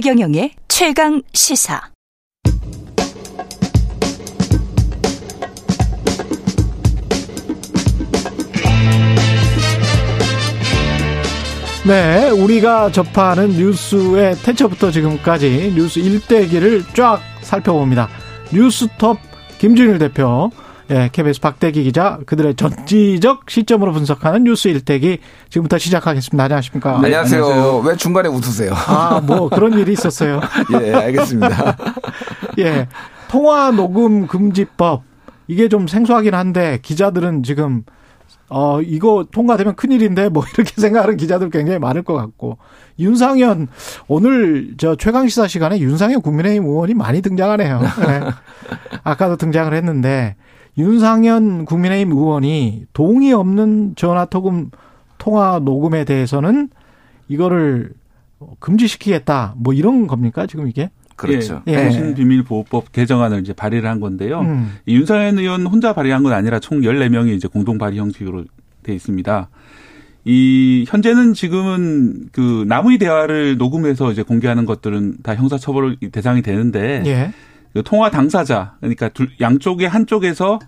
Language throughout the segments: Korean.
최경영의 최강 시사. 네, 우리가 접하는 뉴스의 태초부터 지금까지 뉴스 일대기를 쫙 살펴봅니다. 뉴스톱 김준일 대표, 예, KBS 박대기 기자, 그들의 전지적 시점으로 분석하는 뉴스 일대기 지금부터 시작하겠습니다. 안녕하십니까? 네, 안녕하세요. 안녕하세요. 왜 중간에 웃으세요? 아, 뭐 그런 일이 있었어요. 예, 알겠습니다. 예, 통화 녹음 금지법 이게 좀 생소하긴 한데 기자들은 지금 어, 이거 통과되면 큰일인데, 뭐, 이렇게 생각하는 기자들 굉장히 많을 것 같고. 윤상현, 오늘 저 최강시사 시간에 윤상현 국민의힘 의원이 많이 등장하네요. 네. 아까도 등장을 했는데, 윤상현 국민의힘 의원이 동의 없는 전화 통금 통화 녹음에 대해서는 이거를 금지시키겠다. 뭐 이런 겁니까? 지금 이게? 그렇죠. 예. 통신 비밀 보호법 개정안을 이제 발의를 한 건데요. 음. 윤상현 의원 혼자 발의한 건 아니라 총 14명이 이제 공동 발의 형식으로 돼 있습니다. 이 현재는 지금은 그 남의 대화를 녹음해서 이제 공개하는 것들은 다 형사처벌 대상이 되는데 예. 그 통화 당사자 그러니까 둘 양쪽의 한쪽에서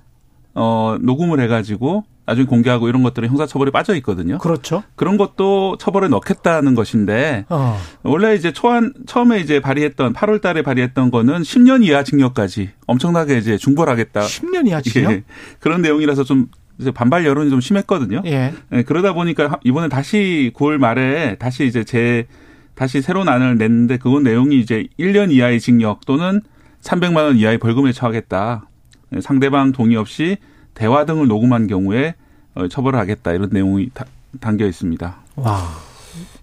어 녹음을 해가지고 나중에 공개하고 이런 것들은 형사처벌에 빠져 있거든요. 그렇죠. 그런 것도 처벌에 넣겠다는 것인데 어. 원래 이제 초안 처음에 이제 발의했던 8월 달에 발의했던 거는 10년 이하 징역까지 엄청나게 이제 중벌하겠다. 10년 이하 징역? 예. 그런 내용이라서 좀 반발 여론이 좀 심했거든요. 예. 예. 그러다 보니까 이번에 다시 9월 말에 다시 이제 제 다시 새로운 안을 냈는데 그건 내용이 이제 1년 이하의 징역 또는 300만 원 이하의 벌금에 처하겠다. 상대방 동의 없이 대화 등을 녹음한 경우에 어, 처벌을 하겠다 이런 내용이 담겨 있습니다. 와.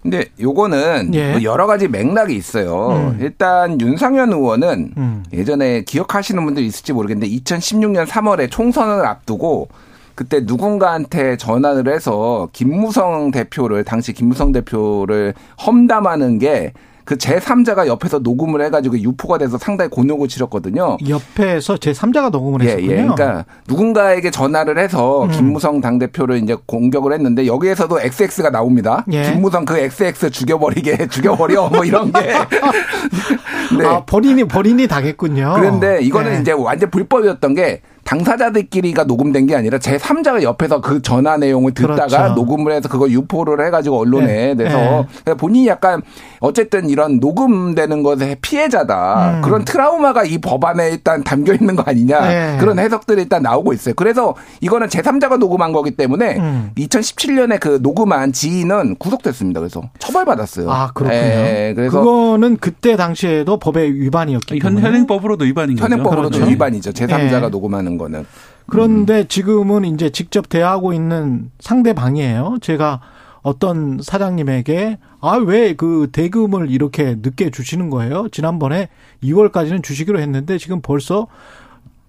근데 요거는 예. 뭐 여러 가지 맥락이 있어요. 음. 일단 윤상현 의원은 음. 예전에 기억하시는 분들 있을지 모르겠는데 2016년 3월에 총선을 앞두고 그때 누군가한테 전화를 해서 김무성 대표를 당시 김무성 대표를 험담하는 게 그 제3자가 옆에서 녹음을 해가지고 유포가 돼서 상당히 곤욕을 치렀거든요. 옆에서 제3자가 녹음을 예, 했었군요. 예. 그러니까 누군가에게 전화를 해서 음. 김무성 당대표를 이제 공격을 했는데 여기에서도 XX가 나옵니다. 예. 김무성 그 XX 죽여버리게 죽여버려 뭐 이런 게. 네. 아, 본인이 본인이 당했군요. 그런데 이거는 예. 이제 완전 불법이었던 게 당사자들끼리가 녹음된 게 아니라 제 3자가 옆에서 그 전화 내용을 듣다가 그렇죠. 녹음을 해서 그걸 유포를 해가지고 언론에 네. 내서 네. 본인이 약간 어쨌든 이런 녹음되는 것의 피해자다. 음. 그런 트라우마가 이 법안에 일단 담겨 있는 거 아니냐. 네. 그런 해석들이 일단 나오고 있어요. 그래서 이거는 제 3자가 녹음한 거기 때문에 음. 2017년에 그 녹음한 지인은 구속됐습니다. 그래서 처벌받았어요. 아, 그렇군요. 네. 그래서 그거는 그때 당시에도 법에 위반이었기 때문에 현행법으로도 위반인 거죠. 현행법으로도 그렇죠. 위반이죠. 제 3자가 네. 녹음하는 거는. 그런데 음. 지금은 이제 직접 대하고 있는 상대방이에요. 제가 어떤 사장님에게 아 왜 그 대금을 이렇게 늦게 주시는 거예요? 지난번에 2월까지는 주시기로 했는데 지금 벌써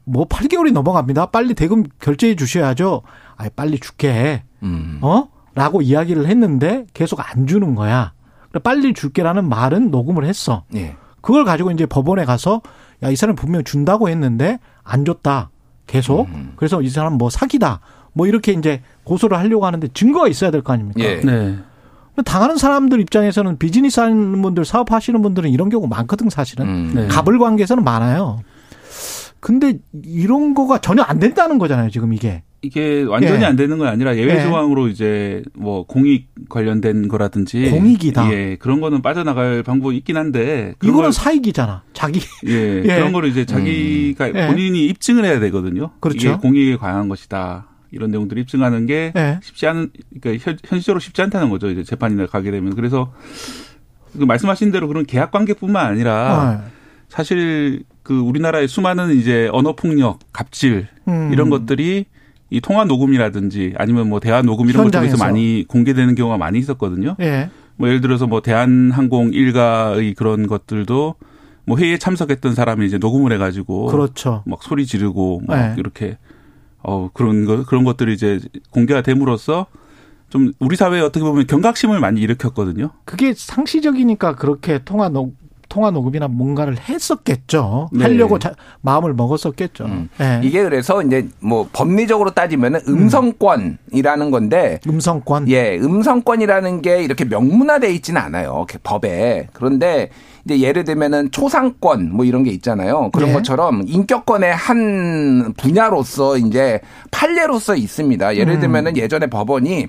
뭐 8개월이 넘어갑니다. 빨리 대금 결제해 주셔야죠. 아 빨리 줄게. 음. 어? 라고 이야기를 했는데 계속 안 주는 거야. 빨리 줄게라는 말은 녹음을 했어. 예. 그걸 가지고 이제 법원에 가서 야 이 사람 분명 준다고 했는데 안 줬다. 계속. 음. 그래서 이 사람 뭐 사기다. 뭐 이렇게 이제 고소를 하려고 하는데 증거가 있어야 될 거 아닙니까? 예. 네. 당하는 사람들 입장에서는 비즈니스 하는 분들, 사업하시는 분들은 이런 경우 많거든, 사실은. 음. 네. 갑을 관계에서는 많아요. 근데 이런 거가 전혀 안 된다는 거잖아요, 지금 이게. 이게 완전히 예. 안 되는 건 아니라 예외 예. 조항으로 이제 뭐 공익 관련된 거라든지 공익이다. 예, 그런 거는 빠져나갈 방법이 있긴 한데 이거는 사익이잖아. 자기 예, 예. 그런 거를 이제 자기가 음. 본인이 입증을 해야 되거든요. 그렇죠. 이게 공익에 관한 것이다. 이런 내용들 을 입증하는 게 예. 쉽지 않은 그러니까 현실적으로 쉽지 않다는 거죠. 이제 재판이나 가게 되면 그래서 그 말씀하신 대로 그런 계약 관계뿐만 아니라 어. 사실 그 우리나라의 수많은 이제 언어 폭력, 갑질 음. 이런 것들이 이 통화 녹음이라든지 아니면 뭐 대화 녹음 이런 현장에서. 것 쪽에서 많이 공개되는 경우가 많이 있었거든요. 예. 뭐 예를 들어서 뭐 대한항공 일가의 그런 것들도 뭐 회의에 참석했던 사람이 이제 녹음을 해가지고 그렇죠. 막 소리 지르고 막 예. 이렇게 어 그런 거 그런 것들이 이제 공개가 됨으로써 좀 우리 사회에 어떻게 보면 경각심을 많이 일으켰거든요. 그게 상시적이니까 그렇게 통화 녹 통화 녹음이나 뭔가를 했었겠죠. 네. 하려고 자, 마음을 먹었었겠죠. 음. 네. 이게 그래서 이제 뭐 법리적으로 따지면은 음성권이라는 건데 음성권. 예, 음성권이라는 게 이렇게 명문화돼 있지는 않아요. 법에. 그런데 이제 예를 들면은 초상권 뭐 이런 게 있잖아요. 그런 네. 것처럼 인격권의 한 분야로서 이제 판례로서 있습니다. 예를 음. 들면은 예전에 법원이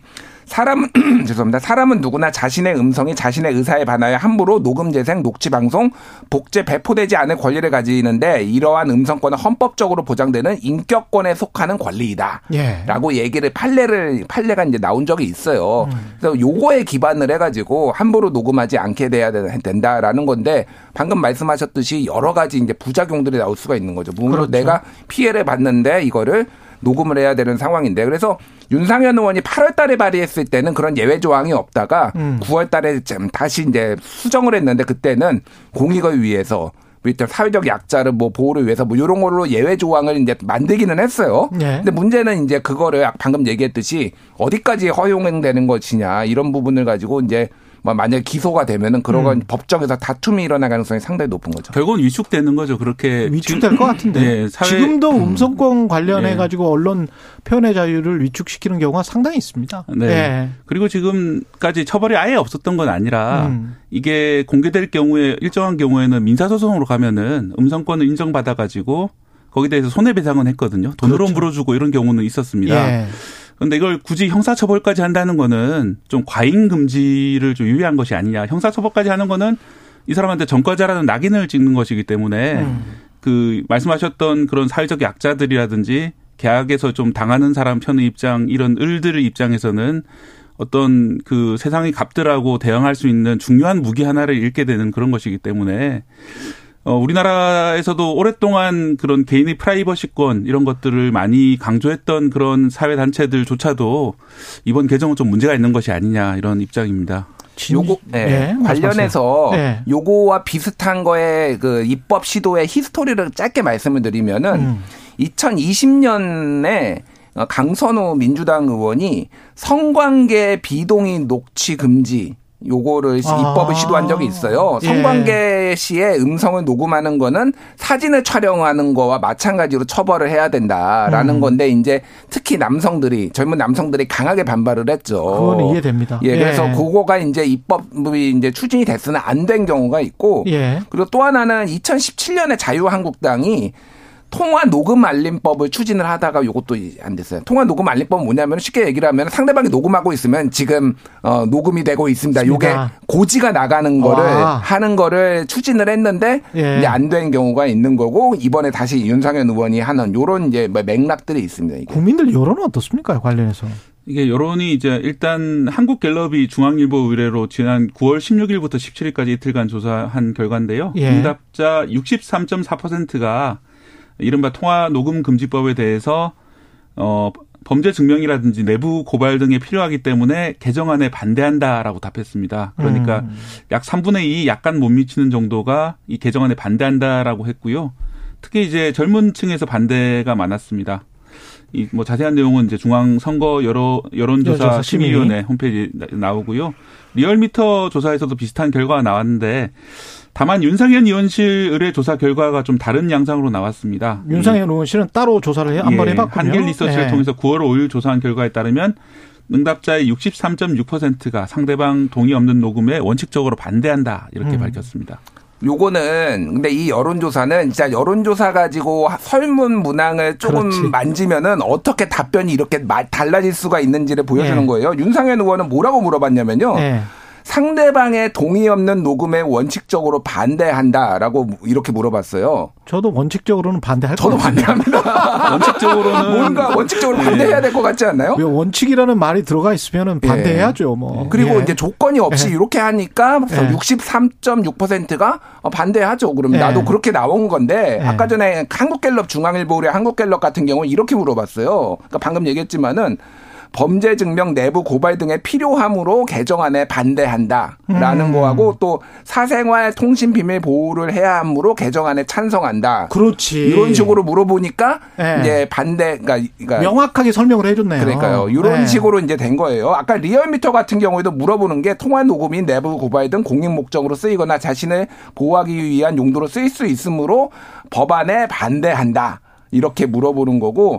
사람은 죄송합니다. 사람은 누구나 자신의 음성이 자신의 의사에 반하여 함부로 녹음 재생, 녹취 방송, 복제 배포되지 않을 권리를 가지는데 이러한 음성권은 헌법적으로 보장되는 인격권에 속하는 권리이다. 예. 라고 얘기를 판례를 판례가 이제 나온 적이 있어요. 음. 그래서 요거에 기반을 해 가지고 함부로 녹음하지 않게 돼야 된다라는 건데 방금 말씀하셨듯이 여러 가지 이제 부작용들이 나올 수가 있는 거죠. 물론 그렇죠. 내가 피해를 받는데 이거를 녹음을 해야 되는 상황인데 그래서 윤상현 의원이 8월 달에 발의했을 때는 그런 예외 조항이 없다가 음. 9월 달에 다시 이제 수정을 했는데 그때는 공익을 위해서 일단 사회적 약자를 뭐 보호를 위해서 뭐 이런 걸로 예외 조항을 이제 만들기는 했어요. 네. 근데 문제는 이제 그거를 방금 얘기했듯이 어디까지 허용되는 것이냐 이런 부분을 가지고 이제 뭐 만약에 기소가 되면은 그런 건 음. 법정에서 다툼이 일어날 가능성이 상당히 높은 거죠. 결국은 위축되는 거죠. 그렇게 위축될 것 같은데. 네, 지금도 음. 음성권 관련해 네. 가지고 언론 표현의 자유를 위축시키는 경우가 상당히 있습니다. 네. 네. 그리고 지금까지 처벌이 아예 없었던 건 아니라 음. 이게 공개될 경우에 일정한 경우에는 민사소송으로 가면은 음성권을 인정받아 가지고 거기에 대해서 손해배상은 했거든요. 돈으로 그렇죠. 물어주고 이런 경우는 있었습니다. 예. 그런데 이걸 굳이 형사처벌까지 한다는 거는 좀 과잉 금지를 좀 유의한 것이 아니냐. 형사처벌까지 하는 거는 이 사람한테 전과자라는 낙인을 찍는 것이기 때문에 음. 그 말씀하셨던 그런 사회적 약자들이라든지 계약에서 좀 당하는 사람 편의 입장 이런 을들의 입장에서는 어떤 그 세상의 값들하고 대응할 수 있는 중요한 무기 하나를 잃게 되는 그런 것이기 때문에 어, 우리나라에서도 오랫동안 그런 개인의 프라이버시권 이런 것들을 많이 강조했던 그런 사회 단체들조차도 이번 개정은 좀 문제가 있는 것이 아니냐 이런 입장입니다. 요거 네. 네. 관련해서 네. 요거와 비슷한 거에 그 입법 시도의 히스토리를 짧게 말씀을 드리면은 음. 2020년에 강선우 민주당 의원이 성관계 비동의 녹취 금지 요거를 아. 입법을 시도한 적이 있어요. 예. 성관계 시에 음성을 녹음하는 거는 사진을 촬영하는 거와 마찬가지로 처벌을 해야 된다라는 음. 건데 이제 특히 남성들이 젊은 남성들이 강하게 반발을 했죠. 그거는 이해됩니다. 예, 그래서 예. 그거가 이제 입법이 이제 추진이 됐으나 안 된 경우가 있고 예. 그리고 또 하나는 2017년에 자유한국당이 통화 녹음 알림법을 추진을 하다가 이것도 안 됐어요. 통화 녹음 알림법은 뭐냐면 쉽게 얘기를 하면 상대방이 녹음하고 있으면 지금 어 녹음이 되고 있습니다. 요게 고지가 나가는 거를 와. 하는 거를 추진을 했는데 예. 이제 안 된 경우가 있는 거고 이번에 다시 윤상현 의원이 하는 요런 이제 뭐 맥락들이 있습니다. 이게. 국민들 여론은 어떻습니까? 관련해서. 이게 여론이 이제 일단 한국갤럽이 중앙일보 의뢰로 지난 9월 16일부터 17일까지 이틀간 조사한 결과인데요. 예. 응답자 63.4%가 이른바 통화 녹음 금지법에 대해서 어 범죄 증명이라든지 내부 고발 등에 필요하기 때문에 개정안에 반대한다라고 답했습니다. 그러니까 음. 약 3분의 2 약간 못 미치는 정도가 이 개정안에 반대한다라고 했고요. 특히 이제 젊은 층에서 반대가 많았습니다. 이 뭐 자세한 내용은 이제 중앙 선거 여러 여론조사 심의위원회 홈페이지에 나오고요. 리얼미터 조사에서도 비슷한 결과가 나왔는데 다만 윤상현 의원실 의뢰 조사 결과가 좀 다른 양상으로 나왔습니다. 윤상현 의원실은 따로 조사를 한번 예, 해봤군요. 한길 리서치를 네. 통해서 9월 5일 조사한 결과에 따르면 응답자의 63.6%가 상대방 동의 없는 녹음에 원칙적으로 반대한다 이렇게 음. 밝혔습니다. 요거는 근데 이 여론조사는 진짜 여론조사 가지고 설문 문항을 조금 그렇지. 만지면은 어떻게 답변이 이렇게 달라질 수가 있는지를 보여주는 네. 거예요. 윤상현 의원은 뭐라고 물어봤냐면요. 네. 상대방의 동의 없는 녹음에 원칙적으로 반대한다라고 이렇게 물어봤어요. 저도 원칙적으로는 반대할 저도 반대합니다. 원칙적으로는 뭔가 원칙적으로 네. 반대해야 될것 같지 않나요? 원칙이라는 말이 들어가 있으면 반대해야죠. 뭐. 그리고 예. 이제 조건이 없이 예. 이렇게 하니까 예. 63.6%가 반대하죠. 그럼 예. 나도 그렇게 나온 건데 예. 아까 전에 한국갤럽 중앙일보 의 한국갤럽 같은 경우 는 이렇게 물어봤어요. 그러니까 방금 얘기했지만은 범죄 증명 내부 고발 등의 필요함으로 개정안에 반대한다라는 음. 거하고 또 사생활 통신 비밀 보호를 해야 하므로 개정안에 찬성한다. 그렇지. 이런 식으로 물어보니까 네. 이제 반대 그러니까, 그러니까 명확하게 설명을 해줬네요. 그러니까요. 이런 네. 식으로 이제 된 거예요. 아까 리얼미터 같은 경우에도 물어보는 게 통화 녹음이 내부 고발 등 공익 목적으로 쓰이거나 자신을 보호하기 위한 용도로 쓰일 수 있으므로 법안에 반대한다. 이렇게 물어보는 거고 뭐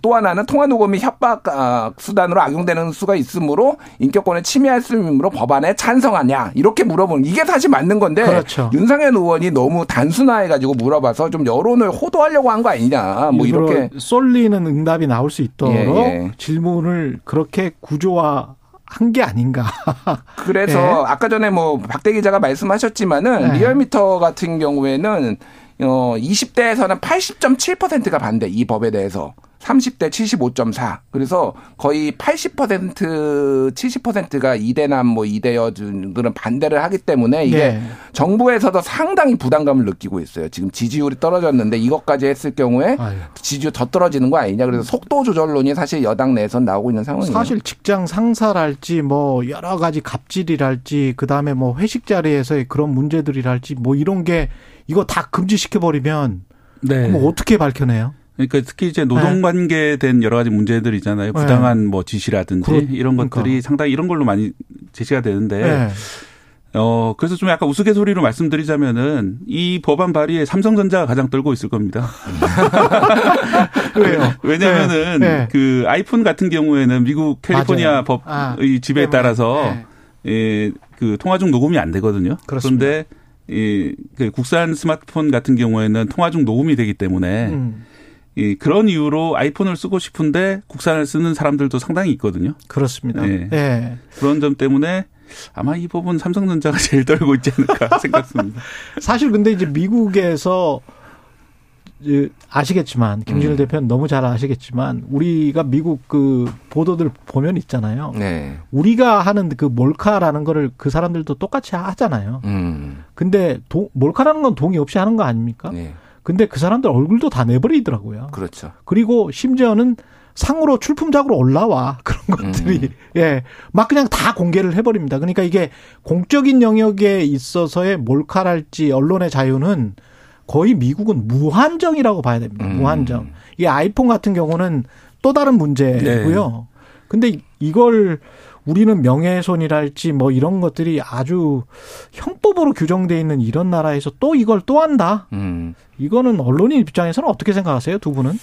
또 하나는 통화 녹음이 협박 아, 수단으로 악용되는 수가 있으므로 인격권을 침해할 수 있으므로 법안에 찬성하냐 이렇게 물어보는 이게 사실 맞는 건데 그렇죠. 윤상현 의원이 너무 단순화해가지고 물어봐서 좀 여론을 호도하려고 한 거 아니냐 뭐 이렇게 쏠리는 응답이 나올 수 있도록 예, 예. 질문을 그렇게 구조화 한게 아닌가. 그래서 예. 아까 전에 뭐 박대 기자가 말씀하셨지만은 예. 리얼미터 같은 경우에는 어 20대에서는 80.7%가 반대 이 법에 대해서. 30대 75.4. 그래서 거의 80% 70%가 이대남 뭐 이대여들은 반대를 하기 때문에 이게 네. 정부에서도 상당히 부담감을 느끼고 있어요. 지금 지지율이 떨어졌는데 이것까지 했을 경우에 아유. 지지율 더 떨어지는 거 아니냐. 그래서 속도 조절론이 사실 여당 내에서 나오고 있는 상황이에요. 사실 직장 상사랄지 뭐 여러 가지 갑질이랄지 그다음에 뭐 회식 자리에서의 그런 문제들이랄지 뭐 이런 게 이거 다 금지시켜 버리면 네. 뭐 어떻게 밝혀내요? 그러니까 특히 이제 노동 관계에 된 여러 가지 문제들 있잖아요. 부당한 뭐 지시라든지 그러, 이런 것들이 그러니까. 상당히 이런 걸로 많이 제시가 되는데 네. 어, 그래서 좀 약간 우스갯소리로 말씀드리자면은 이 법안 발의에 삼성전자가 가장 떨고 있을 겁니다. 왜요? 왜냐면은 네. 네. 그 아이폰 같은 경우에는 미국 캘리포니아 맞아요. 법의 아, 지배에 따라서 네. 예, 그 통화 중 녹음이 안 되거든요. 그렇습니다. 그런데 이, 그 국산 스마트폰 같은 경우에는 통화 중 녹음이 되기 때문에 음. 이 그런 이유로 아이폰을 쓰고 싶은데 국산을 쓰는 사람들도 상당히 있거든요. 그렇습니다. 네. 네. 그런 점 때문에 아마 이 법은 삼성전자가 제일 떨고 있지 않을까 생각합니다. 사실 근데 이제 미국에서 아시겠지만 김준일 음. 대표는 너무 잘 아시겠지만 우리가 미국 그 보도들 보면 있잖아요. 네. 우리가 하는 그 몰카라는 거를 그 사람들도 똑같이 하잖아요. 음. 근데 도, 몰카라는 건 동의 없이 하는 거 아닙니까? 네. 근데 그 사람들 얼굴도 다 내버리더라고요. 그렇죠. 그리고 심지어는 상으로 출품작으로 올라와 그런 것들이 음. 예, 막 그냥 다 공개를 해버립니다. 그러니까 이게 공적인 영역에 있어서의 몰카랄지 언론의 자유는 거의 미국은 무한정이라고 봐야 됩니다. 음. 무한정. 이게 아이폰 같은 경우는 또 다른 문제고요. 네. 근데 이걸 우리는 명예훼손이랄지 뭐 이런 것들이 아주 형법으로 규정돼 있는 이런 나라에서 또 이걸 또 한다. 음. 이거는 언론인 입장에서는 어떻게 생각하세요, 두 분은?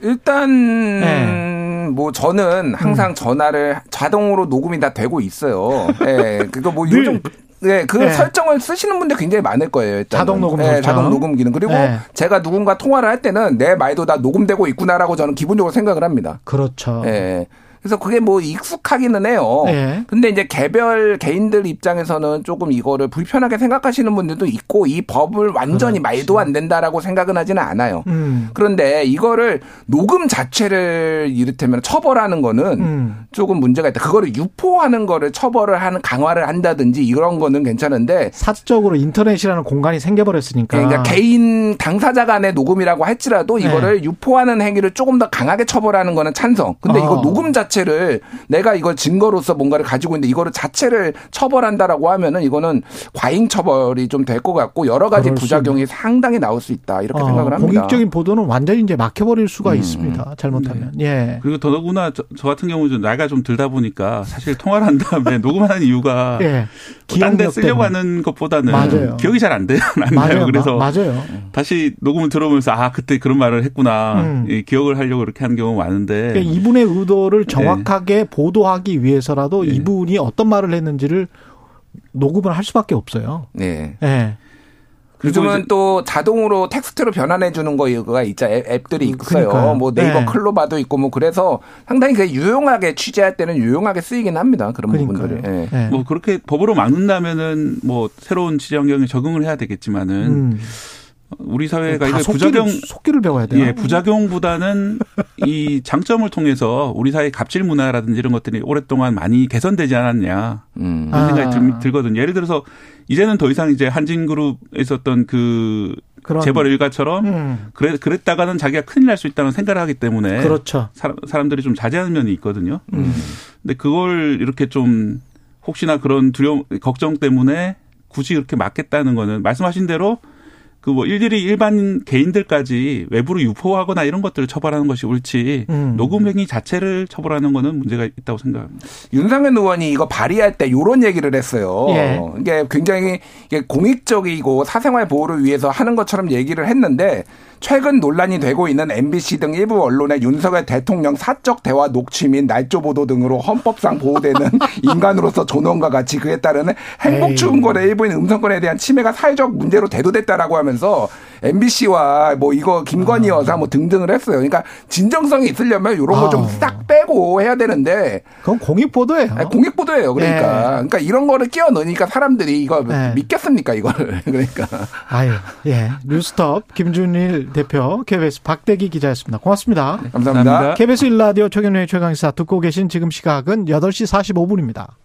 일단 네. 뭐 저는 항상 음. 전화를 자동으로 녹음이 다 되고 있어요. 예. 네, 그거 뭐 요즘 네, 그 네. 설정을 쓰시는 분들 굉장히 많을 거예요. 일단은. 자동 녹음 네, 자동 녹음 기능. 그리고 네. 제가 누군가 통화를 할 때는 내 말도 다 녹음되고 있구나라고 저는 기본적으로 생각을 합니다. 그렇죠. 예. 그래서 그게 뭐 익숙하기는 해요. 네. 근데 이제 개별 개인들 입장에서는 조금 이거를 불편하게 생각하시는 분들도 있고 이 법을 완전히 그렇지. 말도 안 된다라고 생각은 하지는 않아요. 음. 그런데 이거를 녹음 자체를 이를테면 처벌하는 거는 음. 조금 문제가 있다. 그거를 유포하는 거를 처벌을 하는 강화를 한다든지 이런 거는 괜찮은데 사적으로 인터넷이라는 공간이 생겨버렸으니까. 그러니까 개인 당사자 간의 녹음이라고 할지라도 이거를 네. 유포하는 행위를 조금 더 강하게 처벌하는 거는 찬성. 근데 어. 이거 녹음 자체 자체를 내가 이걸 증거로서 뭔가를 가지고 있는데 이거를 자체를 처벌한다라고 하면은 이거는 과잉 처벌이 좀 될 것 같고 여러 가지 부작용이 상당히 나올 수 있다 이렇게 어, 생각을 합니다. 공익적인 보도는 완전히 이제 막혀버릴 수가 음. 있습니다. 잘못하면. 네. 예. 그리고 더더구나 저, 저 같은 경우 는 나이가 좀 들다 보니까 사실 통화를 한 다음에 녹음하는 이유가 예. 뭐 딴데 쓰려고 하는 것보다는 맞아요. 기억이 잘 안 돼요. 안 맞아요. 나요. 그래서 맞아요. 다시 녹음을 들어보면서 아 그때 그런 말을 했구나 음. 기억을 하려고 그렇게 하는 경우가 많은데 그러니까 이분의 의도를 정확 정확하게 네. 보도하기 위해서라도 네. 이분이 어떤 말을 했는지를 녹음을 할 수밖에 없어요. 네. 네. 요즘은 또 자동으로 텍스트로 변환해 주는 거가 있죠. 앱들이 있어요. 그러니까요. 뭐 네이버 네. 클로바도 있고 뭐 그래서 상당히 그 유용하게 취재할 때는 유용하게 쓰이긴 합니다. 그런 그러니까요. 부분들을. 네. 네. 뭐 그렇게 법으로 막는다면은 뭐 새로운 취재 환경에 적응을 해야 되겠지만은 음. 우리 사회가 이게 부작용 속기를 배워야 돼요. 예, 부작용보다는 이 장점을 통해서 우리 사회 갑질 문화라든지 이런 것들이 오랫동안 많이 개선되지 않았냐 음. 그런 생각이 아. 들, 거든요 예를 들어서 이제는 더 이상 이제 한진그룹에 있었던 그 그런. 재벌 일가처럼 음. 그래 그랬다가는 자기가 큰일 날 수 있다는 생각을 하기 때문에 그렇죠. 사람, 사람들이 좀 자제하는 면이 있거든요. 음. 근데 그걸 이렇게 좀 혹시나 그런 두려움 걱정 때문에 굳이 그렇게 막겠다는 거는 말씀하신 대로 그 뭐 일일이 일반 개인들까지 외부로 유포하거나 이런 것들을 처벌하는 것이 옳지 음. 녹음 행위 자체를 처벌하는 거는 문제가 있다고 생각합니다. 윤상현 의원이 이거 발의할 때 이런 얘기를 했어요. 예. 이게 굉장히 공익적이고 사생활 보호를 위해서 하는 것처럼 얘기를 했는데 최근 논란이 되고 있는 MBC 등 일부 언론의 윤석열 대통령 사적 대화 녹취 및 날조 보도 등으로 헌법상 보호되는 인간으로서 존엄과 같이 그에 따르는 행복 추구권의 일부인 음성권에 대한 침해가 사회적 문제로 대두됐다라고 하면서 MBC와 뭐 이거 김건희 아. 여사 뭐 등등을 했어요. 그러니까 진정성이 있으려면 이런 거 좀싹 아. 빼고 해야 되는데 그건 공익 보도예요. 공익 보도예요. 그러니까 네. 그러니까 이런 거를 끼워 넣으니까 사람들이 이거 네. 믿겠습니까 이걸 그러니까 아유 예 뉴스톱 김준일 대표 KBS 박대기 기자였습니다. 고맙습니다. 네, 감사합니다. 감사합니다. KBS 일라디오 최경련의 최강시사 듣고 계신 지금 시각은 8시 45분입니다.